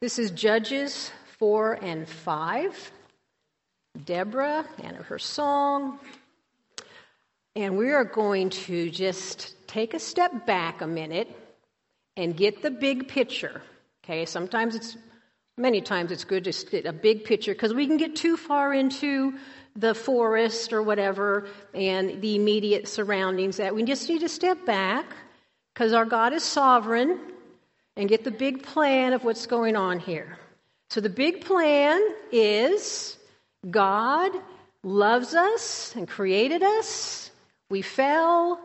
This is Judges 4 and 5. Deborah and her song. And we are going to just take a step back a minute and get the big picture. Okay, sometimes it's, many times it's good to get a big picture because we can get too far into the forest or whatever and the immediate surroundings that we just need to step back because our God is sovereign and get the big plan of what's going on here. So the big plan is God loves us and created us. We fell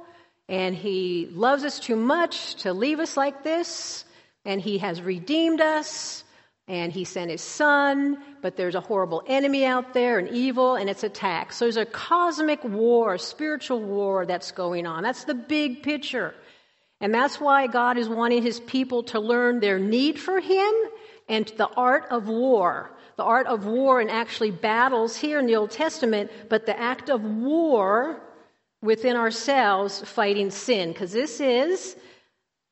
and he loves us too much to leave us like this and he has redeemed us and he sent his son, but there's a horrible enemy out there, an evil, and it's attacked. So there's a cosmic war, a spiritual war that's going on. That's the big picture. And that's why God is wanting his people to learn their need for him and the art of war. The art of war and actually battles here in the Old Testament, but the act of war within ourselves fighting sin. Because this is,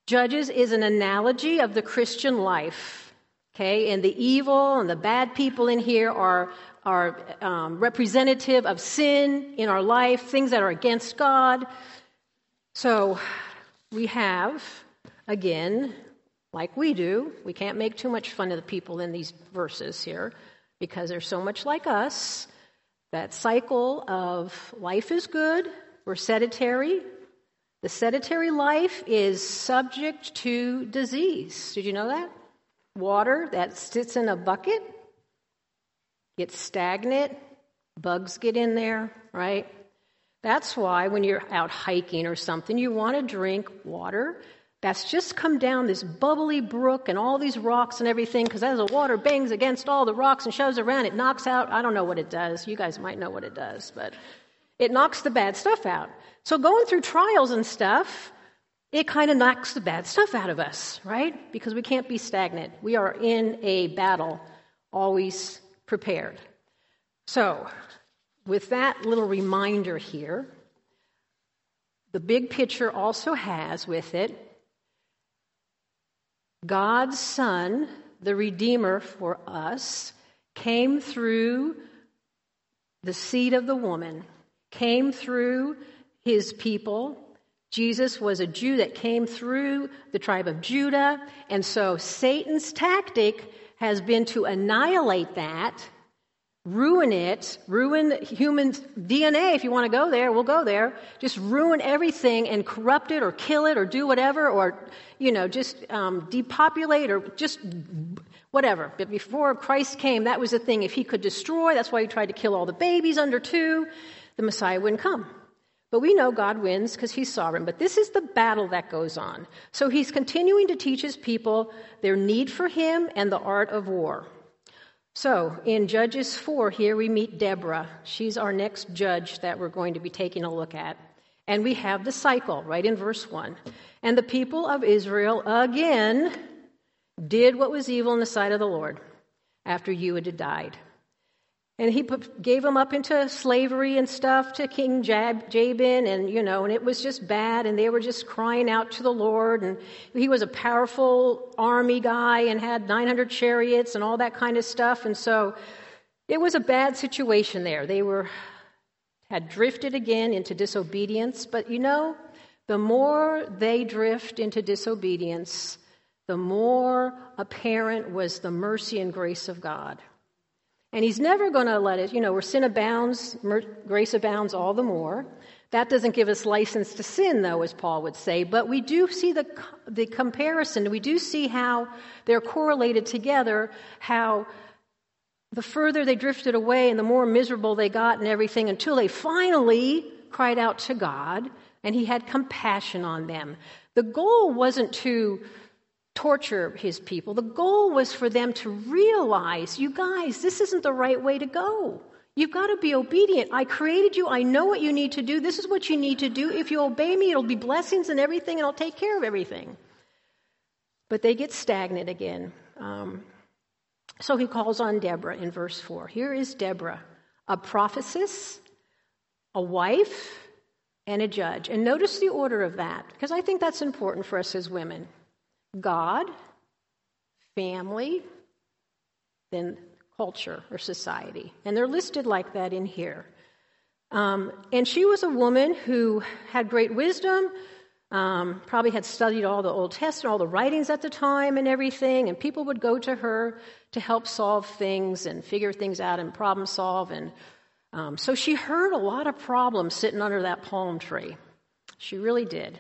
Judges is an analogy of the Christian life. Okay, and the evil and the bad people in here are, are um, representative of sin in our life, things that are against God. So we have, again, like we do, we can't make too much fun of the people in these verses here because they're so much like us. That cycle of life is good, we're sedentary. The sedentary life is subject to disease. Did you know that? water that sits in a bucket gets stagnant, bugs get in there, right? That's why when you're out hiking or something, you want to drink water that's just come down this bubbly brook and all these rocks and everything, because as the water bangs against all the rocks and shoves around, it knocks out, I don't know what it does. You guys might know what it does, but it knocks the bad stuff out. So going through trials and stuff, it kind of knocks the bad stuff out of us, right? Because we can't be stagnant. We are in a battle, always prepared. So, with that little reminder here, the big picture also has with it God's Son, the Redeemer for us, came through the seed of the woman, came through his people, Jesus was a Jew that came through the tribe of Judah, and so Satan's tactic has been to annihilate that, ruin it, ruin human DNA. If you want to go there, we'll go there. Just ruin everything and corrupt it or kill it or do whatever or, you know, just um, depopulate or just whatever. But before Christ came, that was the thing. If he could destroy, that's why he tried to kill all the babies under two, the Messiah wouldn't come. But we know God wins because he's sovereign. But this is the battle that goes on. So he's continuing to teach his people their need for him and the art of war. So in Judges 4, here we meet Deborah. She's our next judge that we're going to be taking a look at. And we have the cycle right in verse 1. And the people of Israel again did what was evil in the sight of the Lord after Ehud died. And he put, gave them up into slavery and stuff to King Jab, Jabin, and you know, and it was just bad, and they were just crying out to the Lord. And he was a powerful army guy and had 900 chariots and all that kind of stuff. And so it was a bad situation there. They were had drifted again into disobedience. But you know, the more they drift into disobedience, the more apparent was the mercy and grace of God. And he's never going to let it, you know, where sin abounds, grace abounds all the more. That doesn't give us license to sin, though, as Paul would say, but we do see the, the comparison. We do see how they're correlated together, how the further they drifted away and the more miserable they got and everything until they finally cried out to God and he had compassion on them. The goal wasn't to torture his people. The goal was for them to realize, you guys, this isn't the right way to go. You've got to be obedient. I created you. I know what you need to do. This is what you need to do. If you obey me, it'll be blessings and everything, and I'll take care of everything. But they get stagnant again. Um, so he calls on Deborah in verse 4. Here is Deborah, a prophetess, a wife, and a judge. And notice the order of that, because I think that's important for us as women. God, family, then culture or society. And they're listed like that in here. Um, and she was a woman who had great wisdom, um, probably had studied all the Old Testament, all the writings at the time and everything, and people would go to her to help solve things and figure things out and problem solve. And um, so she heard a lot of problems sitting under that palm tree. She really did.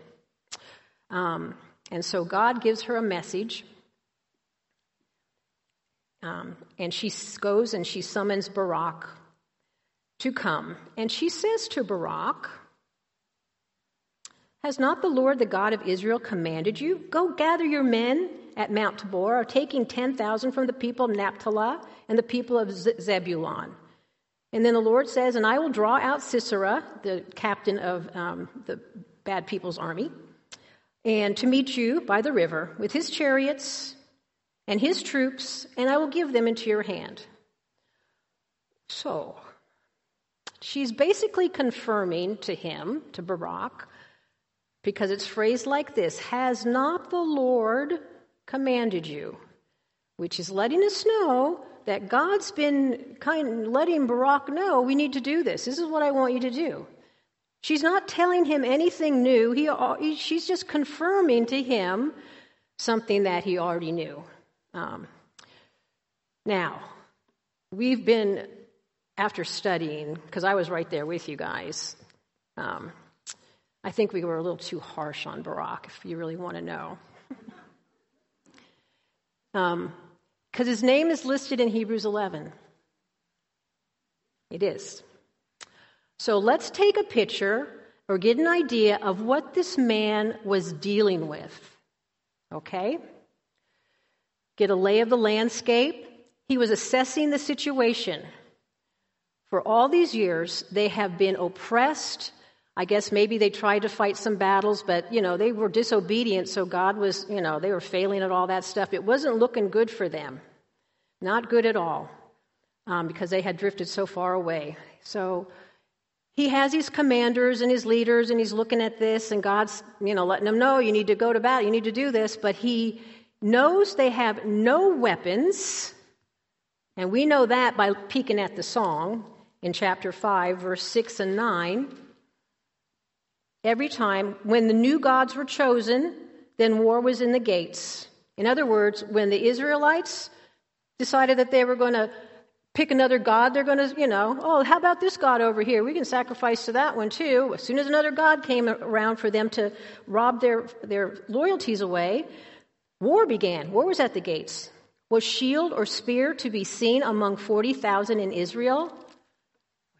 Um, and so God gives her a message. Um, and she goes and she summons Barak to come. And she says to Barak, Has not the Lord, the God of Israel, commanded you? Go gather your men at Mount Tabor, taking 10,000 from the people of Naphtali and the people of Zebulun. And then the Lord says, And I will draw out Sisera, the captain of um, the bad people's army, and to meet you by the river with his chariots and his troops, and I will give them into your hand. So, she's basically confirming to him, to Barak, because it's phrased like this Has not the Lord commanded you? Which is letting us know that God's been kind of letting Barak know we need to do this. This is what I want you to do. She's not telling him anything new. He, she's just confirming to him something that he already knew. Um, now, we've been, after studying, because I was right there with you guys, um, I think we were a little too harsh on Barak, if you really want to know. Because um, his name is listed in Hebrews 11. It is. So let's take a picture or get an idea of what this man was dealing with. Okay? Get a lay of the landscape. He was assessing the situation. For all these years, they have been oppressed. I guess maybe they tried to fight some battles, but, you know, they were disobedient, so God was, you know, they were failing at all that stuff. It wasn't looking good for them. Not good at all, um, because they had drifted so far away. So, he has his commanders and his leaders, and he's looking at this, and God's, you know, letting them know you need to go to battle, you need to do this, but he knows they have no weapons, and we know that by peeking at the song in chapter 5, verse 6 and 9. Every time when the new gods were chosen, then war was in the gates. In other words, when the Israelites decided that they were going to pick another god they're going to you know oh how about this god over here? We can sacrifice to that one too. As soon as another god came around for them to rob their their loyalties away war began. War was at the gates. Was shield or spear to be seen among 40,000 in Israel?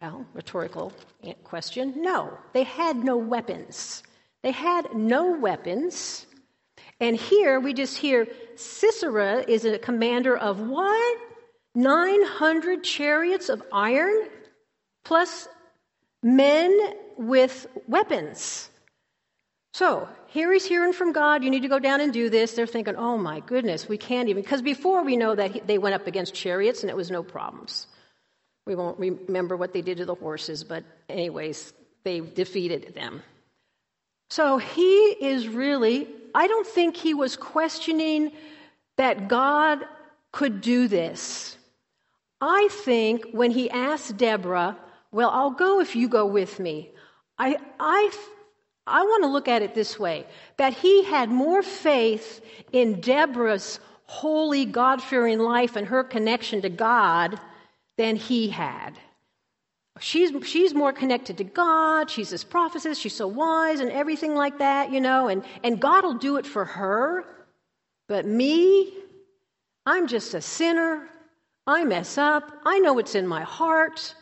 Well rhetorical question. No. They had no weapons. They had no weapons. And here we just hear Sisera is a commander of what 900 chariots of iron, plus men with weapons. So here he's hearing from God, you need to go down and do this. They're thinking, oh my goodness, we can't even. Because before we know that he, they went up against chariots and it was no problems. We won't remember what they did to the horses, but, anyways, they defeated them. So he is really, I don't think he was questioning that God could do this. I think when he asked Deborah, Well, I'll go if you go with me, I, I, I want to look at it this way that he had more faith in Deborah's holy, God fearing life and her connection to God than he had. She's, she's more connected to God. She's this prophetess. She's so wise and everything like that, you know, and, and God will do it for her. But me, I'm just a sinner. I mess up. I know what's in my heart.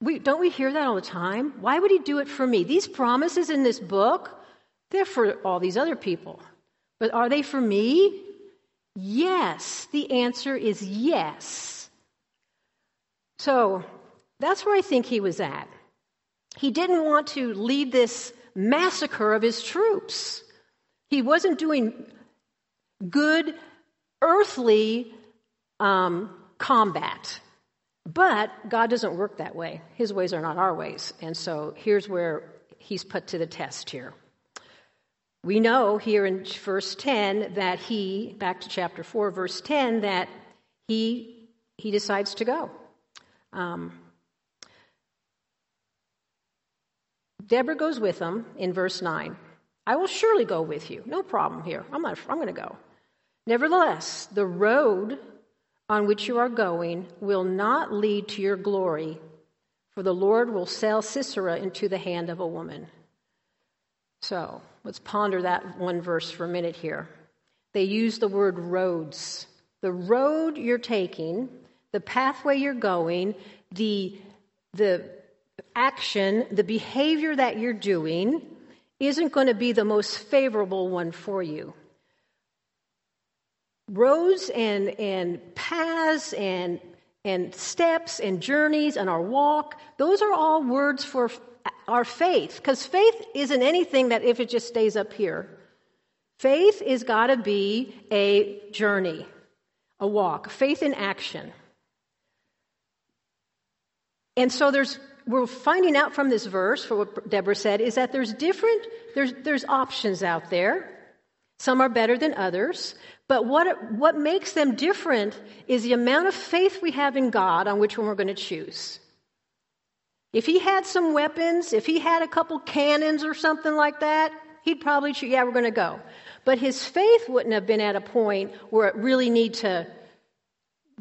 We, don't we hear that all the time? Why would he do it for me? These promises in this book, they're for all these other people. But are they for me? Yes. The answer is yes. So that's where I think he was at. He didn't want to lead this massacre of his troops. He wasn't doing good earthly um, combat. But God doesn't work that way. His ways are not our ways. And so here's where he's put to the test here. We know here in verse 10 that he, back to chapter 4, verse 10, that he he decides to go. Um, Deborah goes with him in verse 9. I will surely go with you. No problem here. I'm, not, I'm going to go. Nevertheless, the road on which you are going will not lead to your glory, for the Lord will sell Sisera into the hand of a woman. So let's ponder that one verse for a minute here. They use the word roads. The road you're taking, the pathway you're going, the, the action, the behavior that you're doing isn't going to be the most favorable one for you. Roads and, and paths and, and steps and journeys and our walk, those are all words for our faith. Because faith isn't anything that if it just stays up here. Faith is got to be a journey, a walk, faith in action. And so there's we're finding out from this verse, for what Deborah said, is that there's different, there's, there's options out there. Some are better than others. But what, what makes them different is the amount of faith we have in God on which one we're going to choose. If he had some weapons, if he had a couple cannons or something like that, he'd probably choose, yeah, we're going to go. But his faith wouldn't have been at a point where it really need to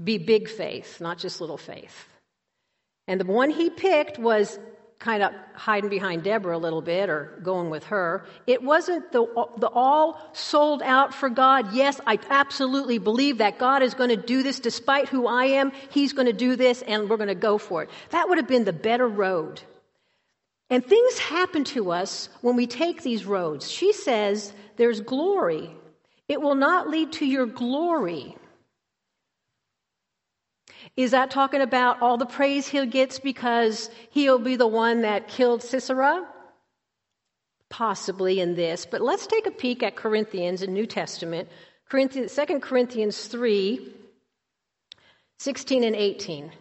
be big faith, not just little faith. And the one he picked was kind of hiding behind Deborah a little bit or going with her. It wasn't the, the all sold out for God. Yes, I absolutely believe that God is going to do this despite who I am. He's going to do this and we're going to go for it. That would have been the better road. And things happen to us when we take these roads. She says there's glory. It will not lead to your glory. Is that talking about all the praise he gets because he'll be the one that killed Sisera? Possibly in this, but let's take a peek at Corinthians in New Testament, Corinthians, 2 Corinthians 3, 16 and 18.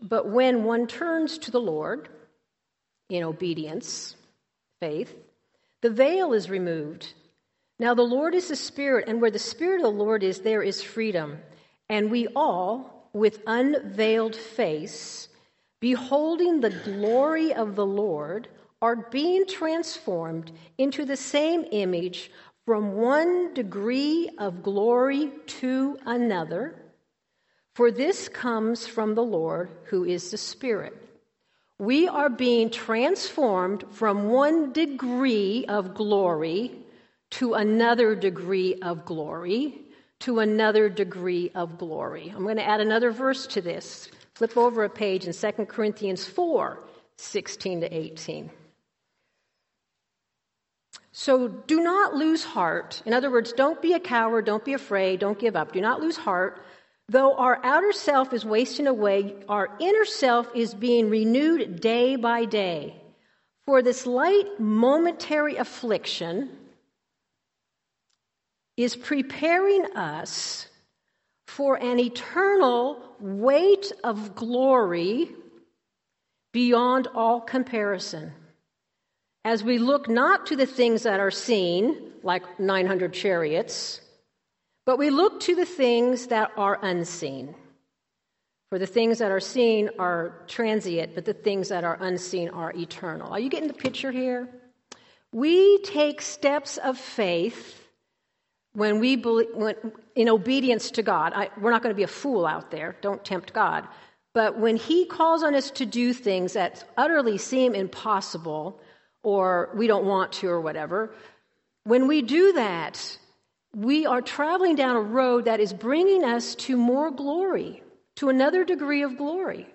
But when one turns to the Lord in obedience, faith, the veil is removed. Now, the Lord is the Spirit, and where the Spirit of the Lord is, there is freedom. And we all, with unveiled face, beholding the glory of the Lord, are being transformed into the same image from one degree of glory to another. For this comes from the Lord, who is the Spirit. We are being transformed from one degree of glory to another degree of glory, to another degree of glory. I'm going to add another verse to this. Flip over a page in 2 Corinthians 4 16 to 18. So do not lose heart. In other words, don't be a coward, don't be afraid, don't give up. Do not lose heart. Though our outer self is wasting away, our inner self is being renewed day by day. For this light momentary affliction, is preparing us for an eternal weight of glory beyond all comparison. As we look not to the things that are seen, like 900 chariots, but we look to the things that are unseen. For the things that are seen are transient, but the things that are unseen are eternal. Are you getting the picture here? We take steps of faith when we believe, when, in obedience to God, I, we're not going to be a fool out there. Don't tempt God. But when He calls on us to do things that utterly seem impossible, or we don't want to, or whatever, when we do that, we are traveling down a road that is bringing us to more glory, to another degree of glory.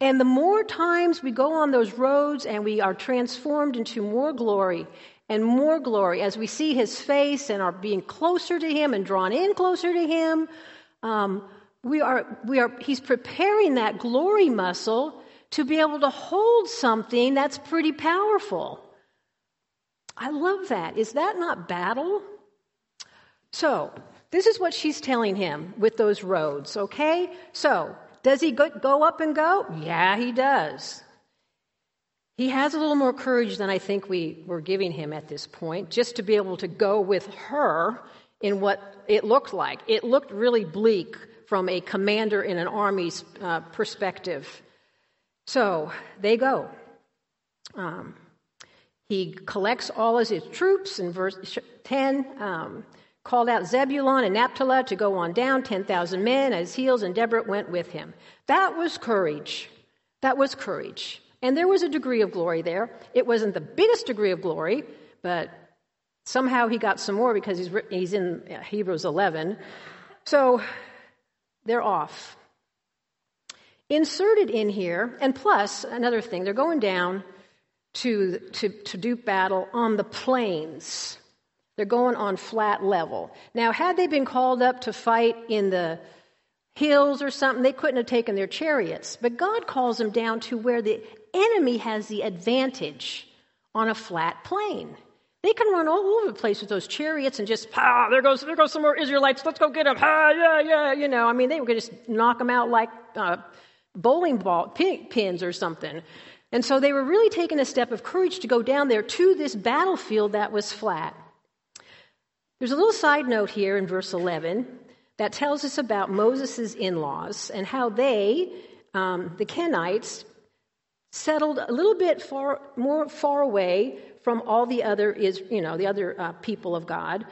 And the more times we go on those roads and we are transformed into more glory and more glory as we see his face and are being closer to him and drawn in closer to him. Um, we are, we are, he's preparing that glory muscle to be able to hold something that's pretty powerful. I love that. Is that not battle? So, this is what she's telling him with those roads, okay? So, does he go, go up and go? Yeah, he does. He has a little more courage than I think we were giving him at this point, just to be able to go with her in what it looked like. It looked really bleak from a commander in an army's uh, perspective. So they go. Um, he collects all of his troops in verse 10, um, called out Zebulun and Naphtali to go on down, 10,000 men at his heels, and Deborah went with him. That was courage. That was courage. And there was a degree of glory there. It wasn't the biggest degree of glory, but somehow he got some more because he's, he's in uh, Hebrews 11. So they're off. Inserted in here, and plus another thing, they're going down to, to, to do battle on the plains. They're going on flat level. Now, had they been called up to fight in the hills or something, they couldn't have taken their chariots. But God calls them down to where the enemy has the advantage on a flat plain. They can run all over the place with those chariots and just, ah, there goes, there goes some more Israelites. Let's go get them. Ah, yeah, yeah. You know, I mean, they were going to just knock them out like uh, bowling ball pins or something. And so they were really taking a step of courage to go down there to this battlefield that was flat. There's a little side note here in verse 11 that tells us about Moses' in laws and how they, um, the Kenites, settled a little bit far, more far away from all the other is you know the other uh, people of God,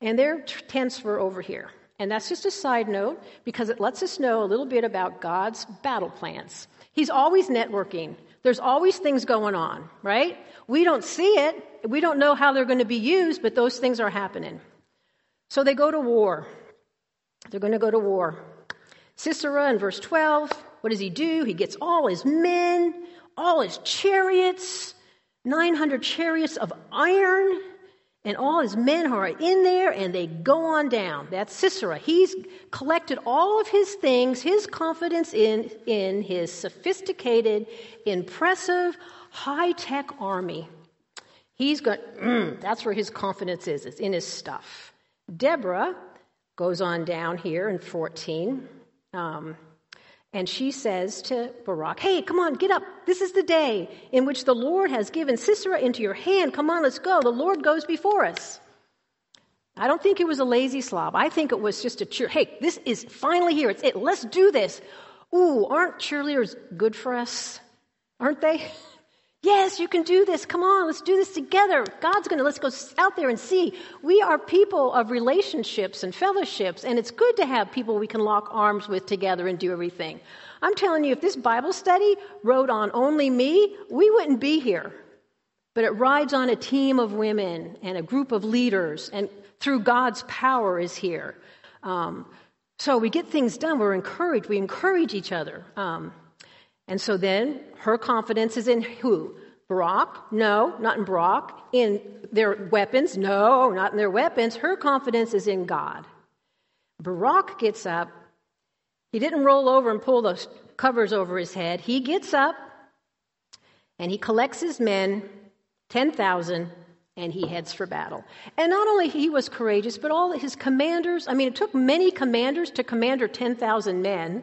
and their tents were over here. And that's just a side note because it lets us know a little bit about God's battle plans. He's always networking. There's always things going on, right? We don't see it. We don't know how they're going to be used, but those things are happening. So they go to war. They're going to go to war. Sisera in verse 12, what does he do? He gets all his men all his chariots, 900 chariots of iron, and all his men who are in there, and they go on down. That's Sisera. He's collected all of his things, his confidence in, in his sophisticated, impressive, high tech army. He's got, mm, that's where his confidence is, it's in his stuff. Deborah goes on down here in 14. Um, and she says to Barak, Hey, come on, get up. This is the day in which the Lord has given Sisera into your hand. Come on, let's go. The Lord goes before us. I don't think it was a lazy slob. I think it was just a cheer. Hey, this is finally here. It's it. Let's do this. Ooh, aren't cheerleaders good for us? Aren't they? Yes, you can do this. Come on, let's do this together. God's going to, let's go out there and see. We are people of relationships and fellowships, and it's good to have people we can lock arms with together and do everything. I'm telling you, if this Bible study rode on only me, we wouldn't be here. But it rides on a team of women and a group of leaders, and through God's power is here. Um, so we get things done. We're encouraged. We encourage each other. Um, and so then her confidence is in who? Barak? No, not in Barak. In their weapons? No, not in their weapons. Her confidence is in God. Barak gets up. He didn't roll over and pull the covers over his head. He gets up and he collects his men, 10,000, and he heads for battle. And not only he was courageous, but all his commanders, I mean, it took many commanders to commander 10,000 men.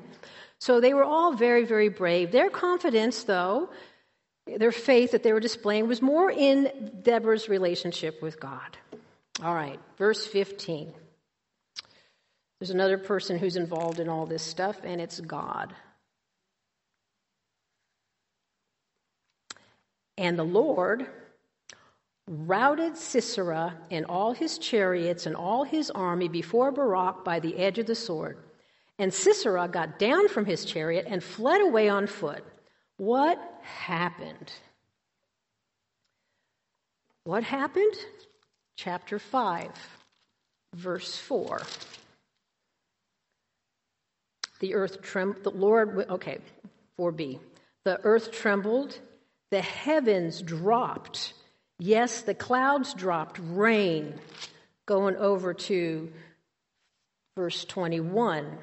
So they were all very, very brave. Their confidence, though, their faith that they were displaying was more in Deborah's relationship with God. All right, verse 15. There's another person who's involved in all this stuff, and it's God. And the Lord routed Sisera and all his chariots and all his army before Barak by the edge of the sword. And Sisera got down from his chariot and fled away on foot. What happened? What happened? Chapter 5, verse 4. The earth trembled, the Lord, okay, 4b. The earth trembled, the heavens dropped. Yes, the clouds dropped rain. Going over to verse 21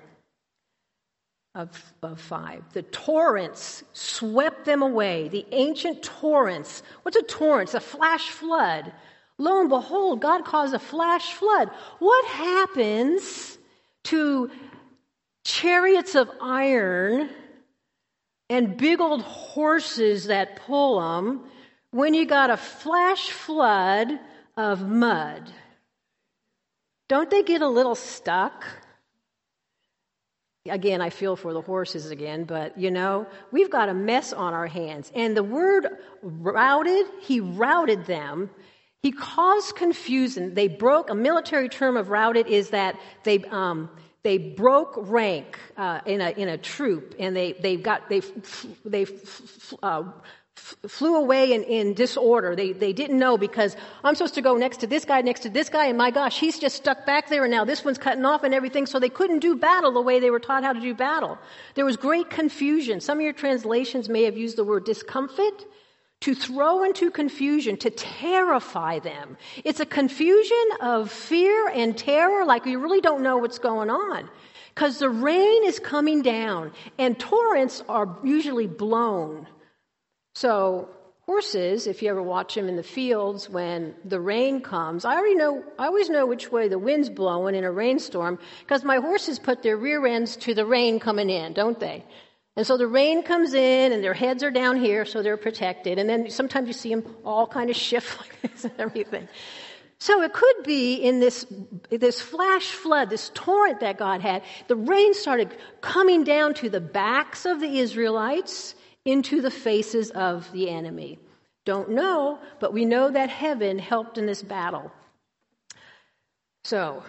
of, of five. The torrents swept them away, the ancient torrents. What's a torrent? A flash flood. Lo and behold, God caused a flash flood. What happens to chariots of iron and big old horses that pull them when you got a flash flood of mud? Don't they get a little stuck? Again, I feel for the horses again, but you know, we've got a mess on our hands. And the word routed, he routed them. He caused confusion. They broke, a military term of routed is that they, um, they broke rank uh, in, a, in a troop and they, they got, they, they uh, flew away in, in disorder. They, they didn't know because I'm supposed to go next to this guy, next to this guy, and my gosh, he's just stuck back there, and now this one's cutting off and everything, so they couldn't do battle the way they were taught how to do battle. There was great confusion. Some of your translations may have used the word discomfort. To throw into confusion, to terrify them. It's a confusion of fear and terror, like you really don't know what's going on. Because the rain is coming down, and torrents are usually blown. So, horses, if you ever watch them in the fields when the rain comes, I already know, I always know which way the wind's blowing in a rainstorm because my horses put their rear ends to the rain coming in, don't they? And so the rain comes in and their heads are down here so they're protected. And then sometimes you see them all kind of shift like this and everything. So it could be in this, this flash flood, this torrent that God had, the rain started coming down to the backs of the Israelites into the faces of the enemy. Don't know, but we know that heaven helped in this battle. So,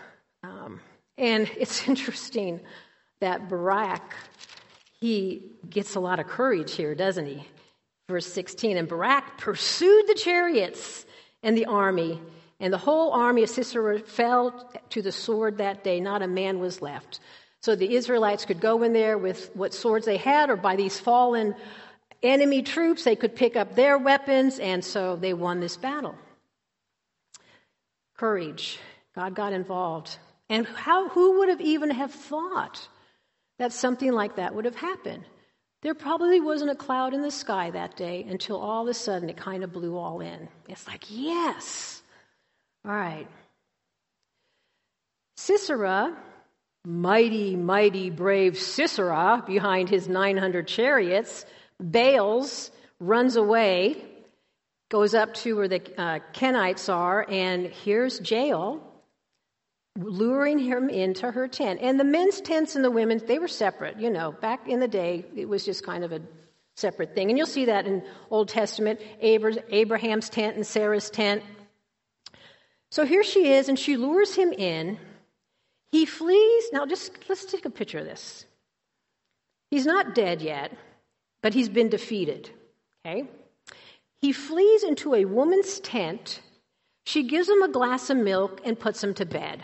um, and it's interesting that Barak, he gets a lot of courage here, doesn't he? Verse 16, and Barak pursued the chariots and the army, and the whole army of Sisera fell to the sword that day. Not a man was left. So the Israelites could go in there with what swords they had, or by these fallen enemy troops, they could pick up their weapons, and so they won this battle. Courage. God got involved. And how, who would have even have thought that something like that would have happened? There probably wasn't a cloud in the sky that day until all of a sudden it kind of blew all in. It's like, yes. All right. Sisera mighty, mighty, brave Sisera behind his 900 chariots, bails, runs away, goes up to where the uh, Kenites are, and here's Jael luring him into her tent. And the men's tents and the women's, they were separate. You know, back in the day, it was just kind of a separate thing. And you'll see that in Old Testament Abraham's tent and Sarah's tent. So here she is, and she lures him in. He flees. Now, just let's take a picture of this. He's not dead yet, but he's been defeated. Okay? He flees into a woman's tent. She gives him a glass of milk and puts him to bed.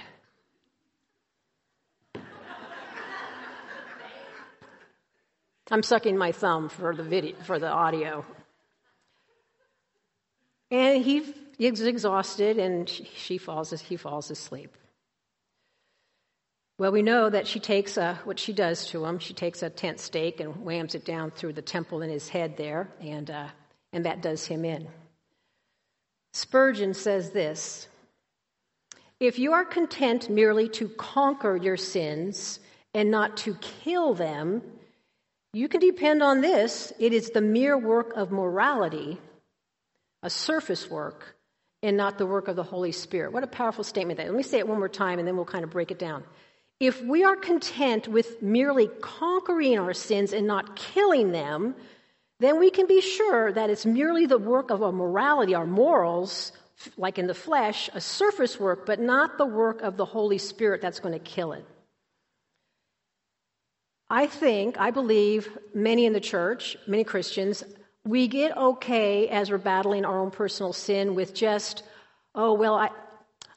I'm sucking my thumb for the video for the audio. And he is exhausted and she falls he falls asleep. Well, we know that she takes a, what she does to him. She takes a tent stake and whams it down through the temple in his head there, and, uh, and that does him in. Spurgeon says this If you are content merely to conquer your sins and not to kill them, you can depend on this. It is the mere work of morality, a surface work, and not the work of the Holy Spirit. What a powerful statement that. Let me say it one more time and then we'll kind of break it down. If we are content with merely conquering our sins and not killing them, then we can be sure that it's merely the work of our morality, our morals, like in the flesh, a surface work, but not the work of the Holy Spirit that's going to kill it. I think, I believe many in the church, many Christians, we get okay as we're battling our own personal sin with just, oh, well, I,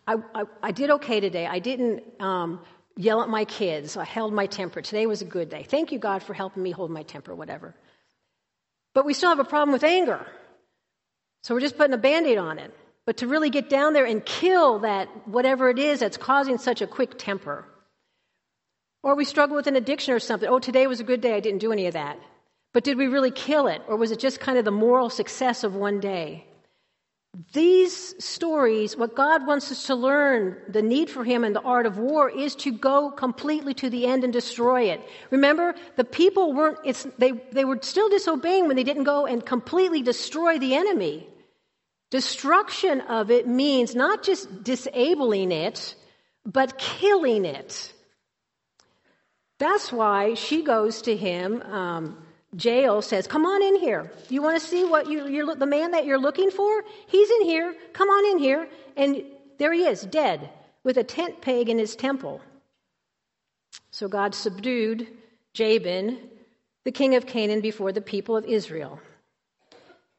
I, I, I did okay today. I didn't um, yell at my kids. I held my temper. Today was a good day. Thank you, God, for helping me hold my temper, whatever. But we still have a problem with anger. So we're just putting a band aid on it. But to really get down there and kill that, whatever it is that's causing such a quick temper. Or we struggle with an addiction or something. Oh, today was a good day. I didn't do any of that. But did we really kill it? Or was it just kind of the moral success of one day? These stories, what God wants us to learn, the need for Him and the art of war, is to go completely to the end and destroy it. Remember, the people weren't, they, they were still disobeying when they didn't go and completely destroy the enemy. Destruction of it means not just disabling it, but killing it. That's why she goes to him. Um, Jael says, Come on in here. You want to see what you, you're, the man that you're looking for? He's in here. Come on in here. And there he is, dead, with a tent peg in his temple. So God subdued Jabin, the king of Canaan, before the people of Israel.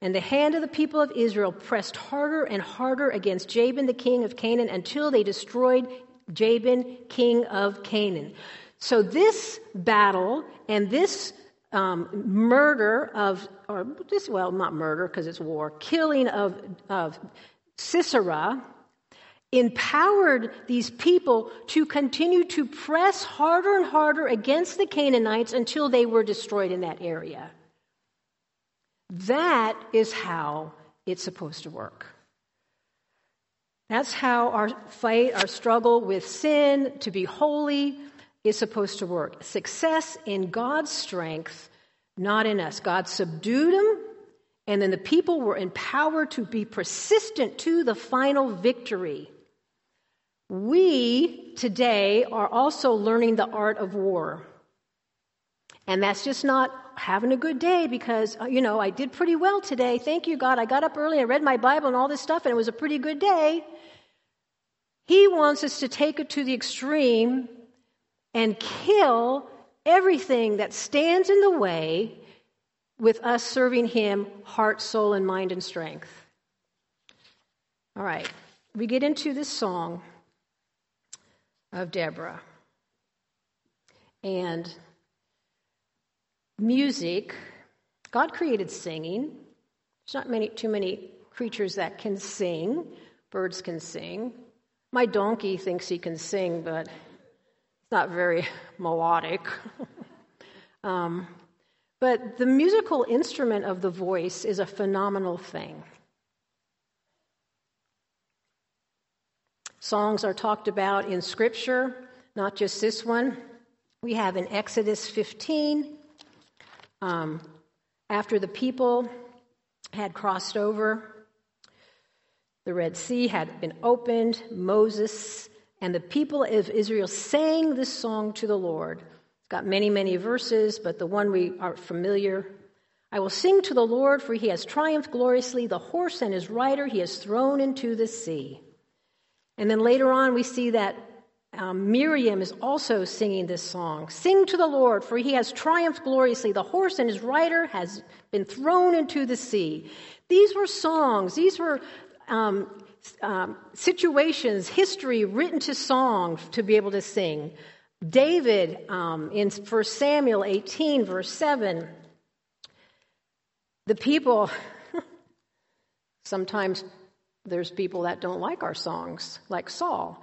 And the hand of the people of Israel pressed harder and harder against Jabin, the king of Canaan, until they destroyed Jabin, king of Canaan. So this battle and this um, murder of, or this, well, not murder because it's war, killing of, of Sisera empowered these people to continue to press harder and harder against the Canaanites until they were destroyed in that area. That is how it's supposed to work. That's how our fight, our struggle with sin to be holy, is supposed to work. Success in God's strength, not in us. God subdued them, and then the people were empowered to be persistent to the final victory. We today are also learning the art of war. And that's just not having a good day because, uh, you know, I did pretty well today. Thank you, God. I got up early, I read my Bible and all this stuff, and it was a pretty good day. He wants us to take it to the extreme and kill everything that stands in the way with us serving Him heart, soul, and mind and strength. All right, we get into this song of Deborah. And music, God created singing. There's not many, too many creatures that can sing. Birds can sing. My donkey thinks he can sing, but not very melodic. um, but the musical instrument of the voice is a phenomenal thing. Songs are talked about in Scripture, not just this one. We have in Exodus 15, um, after the people had crossed over, the Red Sea had been opened, Moses and the people of Israel sang this song to the Lord. It's got many, many verses, but the one we are familiar. I will sing to the Lord, for he has triumphed gloriously. The horse and his rider he has thrown into the sea. And then later on, we see that um, Miriam is also singing this song. Sing to the Lord, for he has triumphed gloriously. The horse and his rider has been thrown into the sea. These were songs. These were um, um, situations, history written to song to be able to sing. David um, in 1 Samuel 18, verse 7, the people, sometimes there's people that don't like our songs, like Saul.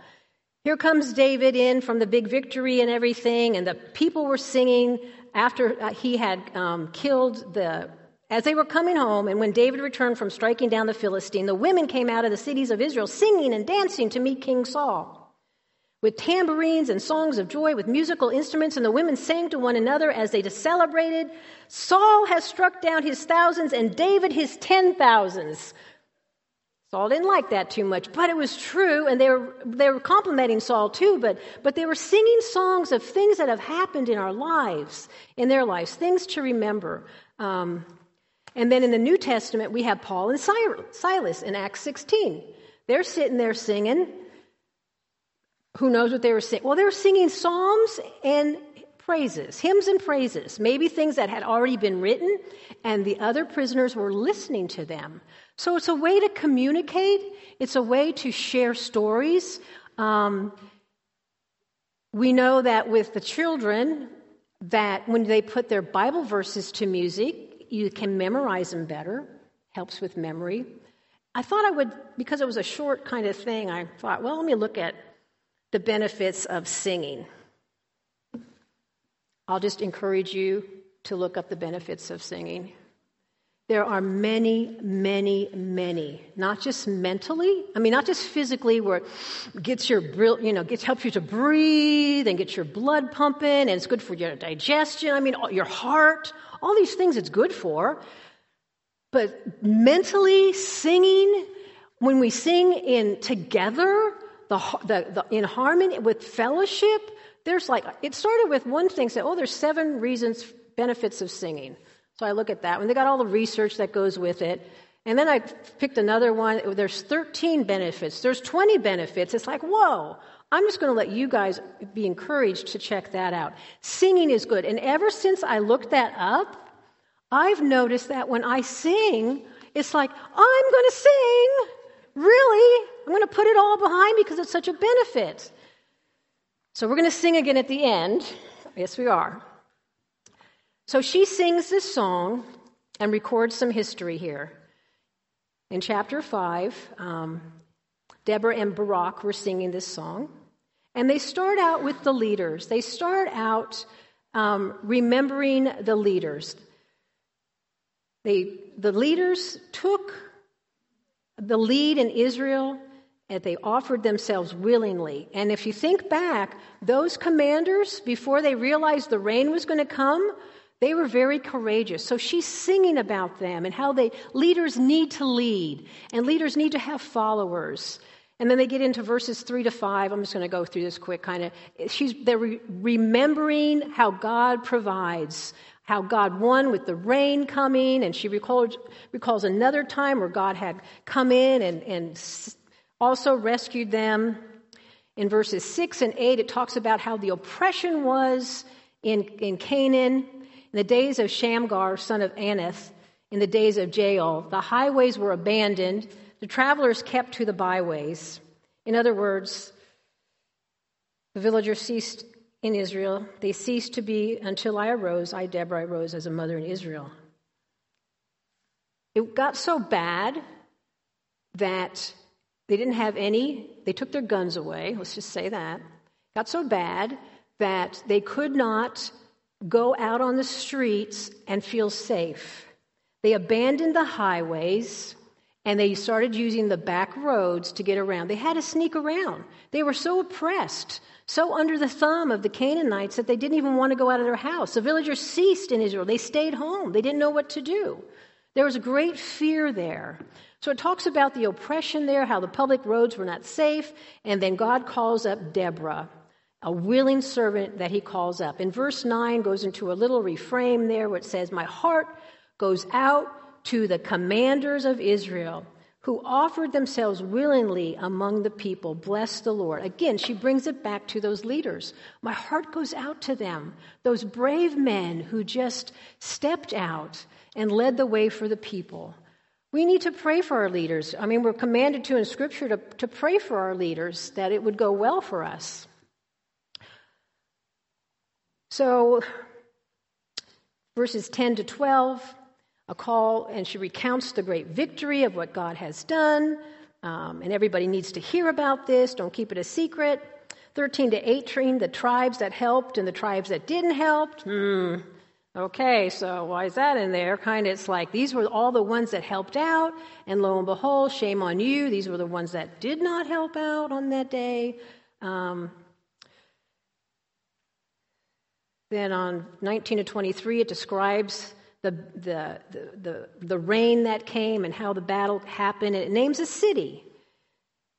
Here comes David in from the big victory and everything, and the people were singing after uh, he had um, killed the as they were coming home, and when David returned from striking down the Philistine, the women came out of the cities of Israel singing and dancing to meet King Saul. With tambourines and songs of joy, with musical instruments, and the women sang to one another as they celebrated, Saul has struck down his thousands and David his ten thousands. Saul didn't like that too much, but it was true, and they were, they were complimenting Saul too, but, but they were singing songs of things that have happened in our lives, in their lives, things to remember. Um, and then in the New Testament, we have Paul and Silas in Acts 16. They're sitting there singing. Who knows what they were singing? Well, they were singing psalms and praises, hymns and praises, maybe things that had already been written, and the other prisoners were listening to them. So it's a way to communicate, it's a way to share stories. Um, we know that with the children, that when they put their Bible verses to music, you can memorize them better, helps with memory. I thought I would, because it was a short kind of thing, I thought, well, let me look at the benefits of singing. I'll just encourage you to look up the benefits of singing. there are many, many, many, not just mentally, I mean, not just physically, where it gets your, you know, gets, helps you to breathe and gets your blood pumping and it's good for your digestion. I mean, your heart, all these things it's good for. But mentally, singing, when we sing in together, the, the, the, in harmony with fellowship, there's like, it started with one thing, said, oh, there's seven reasons, benefits of singing. So I look at that one. They got all the research that goes with it. And then I picked another one. There's 13 benefits. There's 20 benefits. It's like, whoa. I'm just going to let you guys be encouraged to check that out. Singing is good. And ever since I looked that up, I've noticed that when I sing, it's like, I'm going to sing. Really? I'm going to put it all behind because it's such a benefit. So we're going to sing again at the end. Yes, we are. So she sings this song and records some history here. In chapter 5, um, Deborah and Barak were singing this song. And they start out with the leaders. They start out um, remembering the leaders. They, the leaders took the lead in Israel and they offered themselves willingly. And if you think back, those commanders, before they realized the rain was going to come, they were very courageous. So she's singing about them and how they leaders need to lead and leaders need to have followers. And then they get into verses three to five. I'm just going to go through this quick kind of. She's they're re- remembering how God provides, how God won with the rain coming, and she recalls, recalls another time where God had come in and, and also rescued them. In verses six and eight, it talks about how the oppression was in, in Canaan in the days of Shamgar, son of Anath, in the days of Jael, the highways were abandoned, the travelers kept to the byways. In other words, the villagers ceased in Israel. They ceased to be until I arose. I, Deborah, arose as a mother in Israel. It got so bad that they didn't have any, they took their guns away, let's just say that. It got so bad that they could not go out on the streets and feel safe. They abandoned the highways and they started using the back roads to get around. They had to sneak around. They were so oppressed, so under the thumb of the Canaanites that they didn't even want to go out of their house. The villagers ceased in Israel. They stayed home. They didn't know what to do. There was a great fear there. So it talks about the oppression there, how the public roads were not safe, and then God calls up Deborah a willing servant that he calls up. In verse 9 goes into a little reframe there where it says, My heart goes out to the commanders of Israel who offered themselves willingly among the people. Bless the Lord. Again, she brings it back to those leaders. My heart goes out to them, those brave men who just stepped out and led the way for the people. We need to pray for our leaders. I mean, we're commanded to in Scripture to, to pray for our leaders that it would go well for us. So, verses 10 to 12, a call, and she recounts the great victory of what God has done. Um, and everybody needs to hear about this. Don't keep it a secret. 13 to 18, the tribes that helped and the tribes that didn't help. Hmm. Okay, so why is that in there? Kind of, it's like these were all the ones that helped out, and lo and behold, shame on you. These were the ones that did not help out on that day. Um, then on 19 to 23, it describes the, the, the, the, rain that came and how the battle happened. It names a city.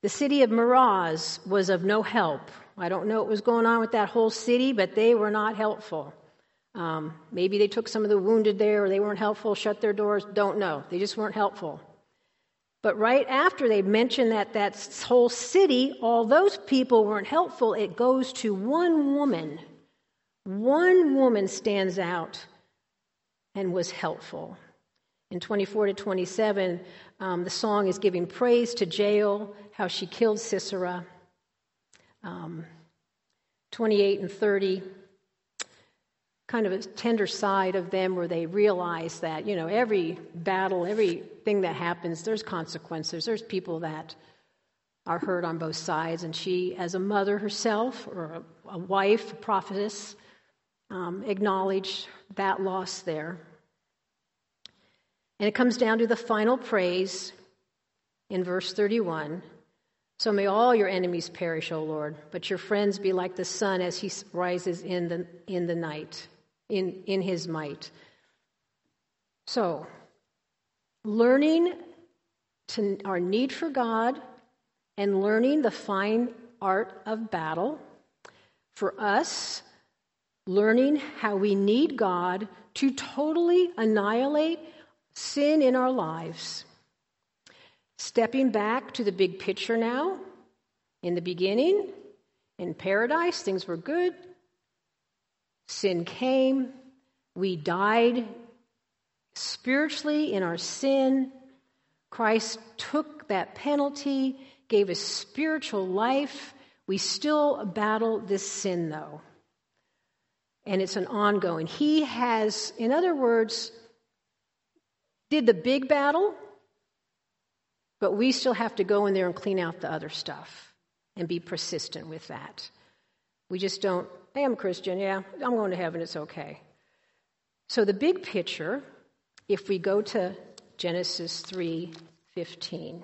The city of Meroz was of no help. I don't know what was going on with that whole city, but they were not helpful. Um, maybe they took some of the wounded there or they weren't helpful, shut their doors, don't know. They just weren't helpful. But right after they mention that that whole city, all those people weren't helpful, it goes to one woman one woman stands out and was helpful. In 24 to 27, um, the song is giving praise to Jael, how she killed Sisera. Um, 28 and 30, kind of a tender side of them where they realize that, you know, every battle, everything that happens, there's consequences. There's people that are hurt on both sides. And she, as a mother herself, or a, a wife, a prophetess, um, acknowledge that loss there. And it comes down to the final praise in verse 31. So may all your enemies perish, O Lord, but your friends be like the sun as he rises in the, in the night, in, in his might. So, learning to our need for God and learning the fine art of battle. For us, learning how we need God to totally annihilate sin in our lives. Stepping back to the big picture now, in the beginning, in paradise, things were good. Sin came. We died spiritually in our sin. Christ took that penalty, gave us spiritual life. We still battle this sin, though. And it's an ongoing. He has, in other words, did the big battle, but we still have to go in there and clean out the other stuff and be persistent with that. We just don't, hey, I'm a Christian, yeah, I'm going to heaven, it's okay. So the big picture, if we go to Genesis 3:15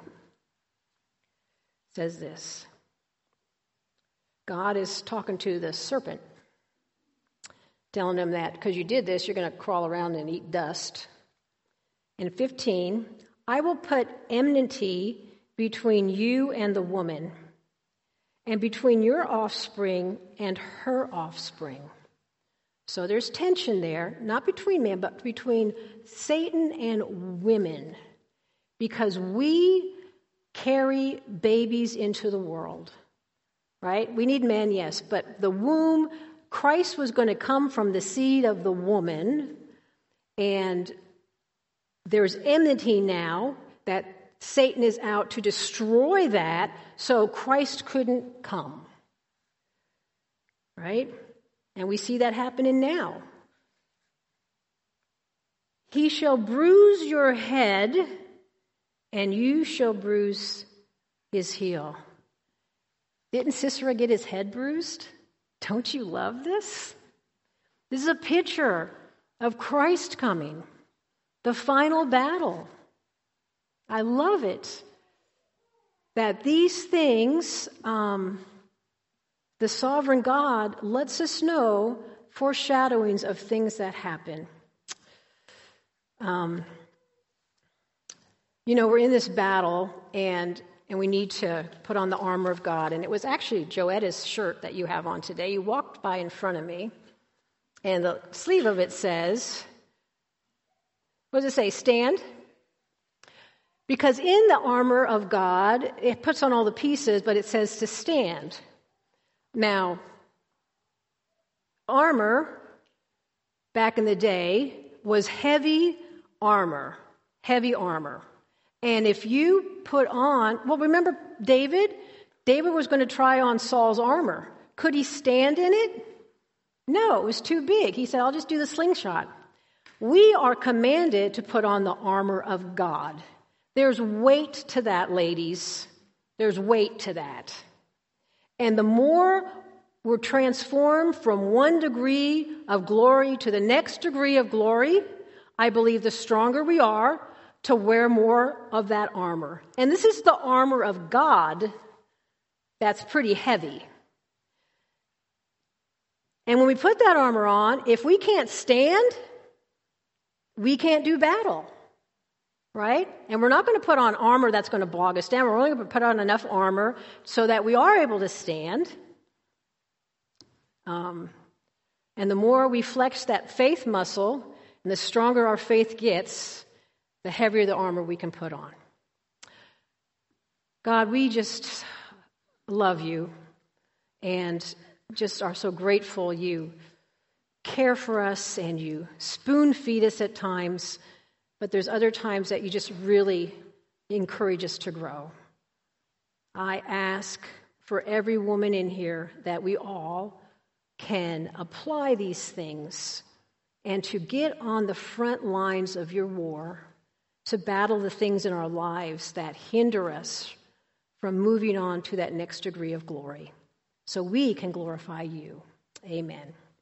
says this. God is talking to the serpent, telling them that because you did this, you're going to crawl around and eat dust. In 15, I will put enmity between you and the woman, and between your offspring and her offspring. So there's tension there, not between men, but between Satan and women, because we carry babies into the world, right? We need men, yes, but the womb, Christ was going to come from the seed of the woman, and there's enmity now that Satan is out to destroy that, so Christ couldn't come. Right? And we see that happening now. He shall bruise your head, and you shall bruise his heel. Didn't Sisera get his head bruised? Don't you love this? This is a picture of Christ coming the final battle. I love it that these things, um, the sovereign God lets us know foreshadowings of things that happen. Um, you know, we're in this battle, and and we need to put on the armor of God. And it was actually Joetta's shirt that you have on today. You walked by in front of me, and the sleeve of it says, what does it say? Stand? Because in the armor of God, it puts on all the pieces, but it says to stand. Now, armor back in the day was heavy armor, heavy armor. And if you put on, well, remember David? David was going to try on Saul's armor. Could he stand in it? No, it was too big. He said, I'll just do the slingshot. We are commanded to put on the armor of God. There's weight to that, ladies. There's weight to that. And the more we're transformed from one degree of glory to the next degree of glory, I believe the stronger we are to wear more of that armor. And this is the armor of God that's pretty heavy. And when we put that armor on, if we can't stand, we can't do battle, right? And we're not going to put on armor that's going to bog us down. We're only going to put on enough armor so that we are able to stand. Um, and the more we flex that faith muscle, and the stronger our faith gets, the heavier the armor we can put on. God, we just love you and just are so grateful you care for us and you spoon feed us at times, but there's other times that you just really encourage us to grow. I ask for every woman in here that we all can apply these things and to get on the front lines of your war to battle the things in our lives that hinder us from moving on to that next degree of glory so we can glorify you. Amen.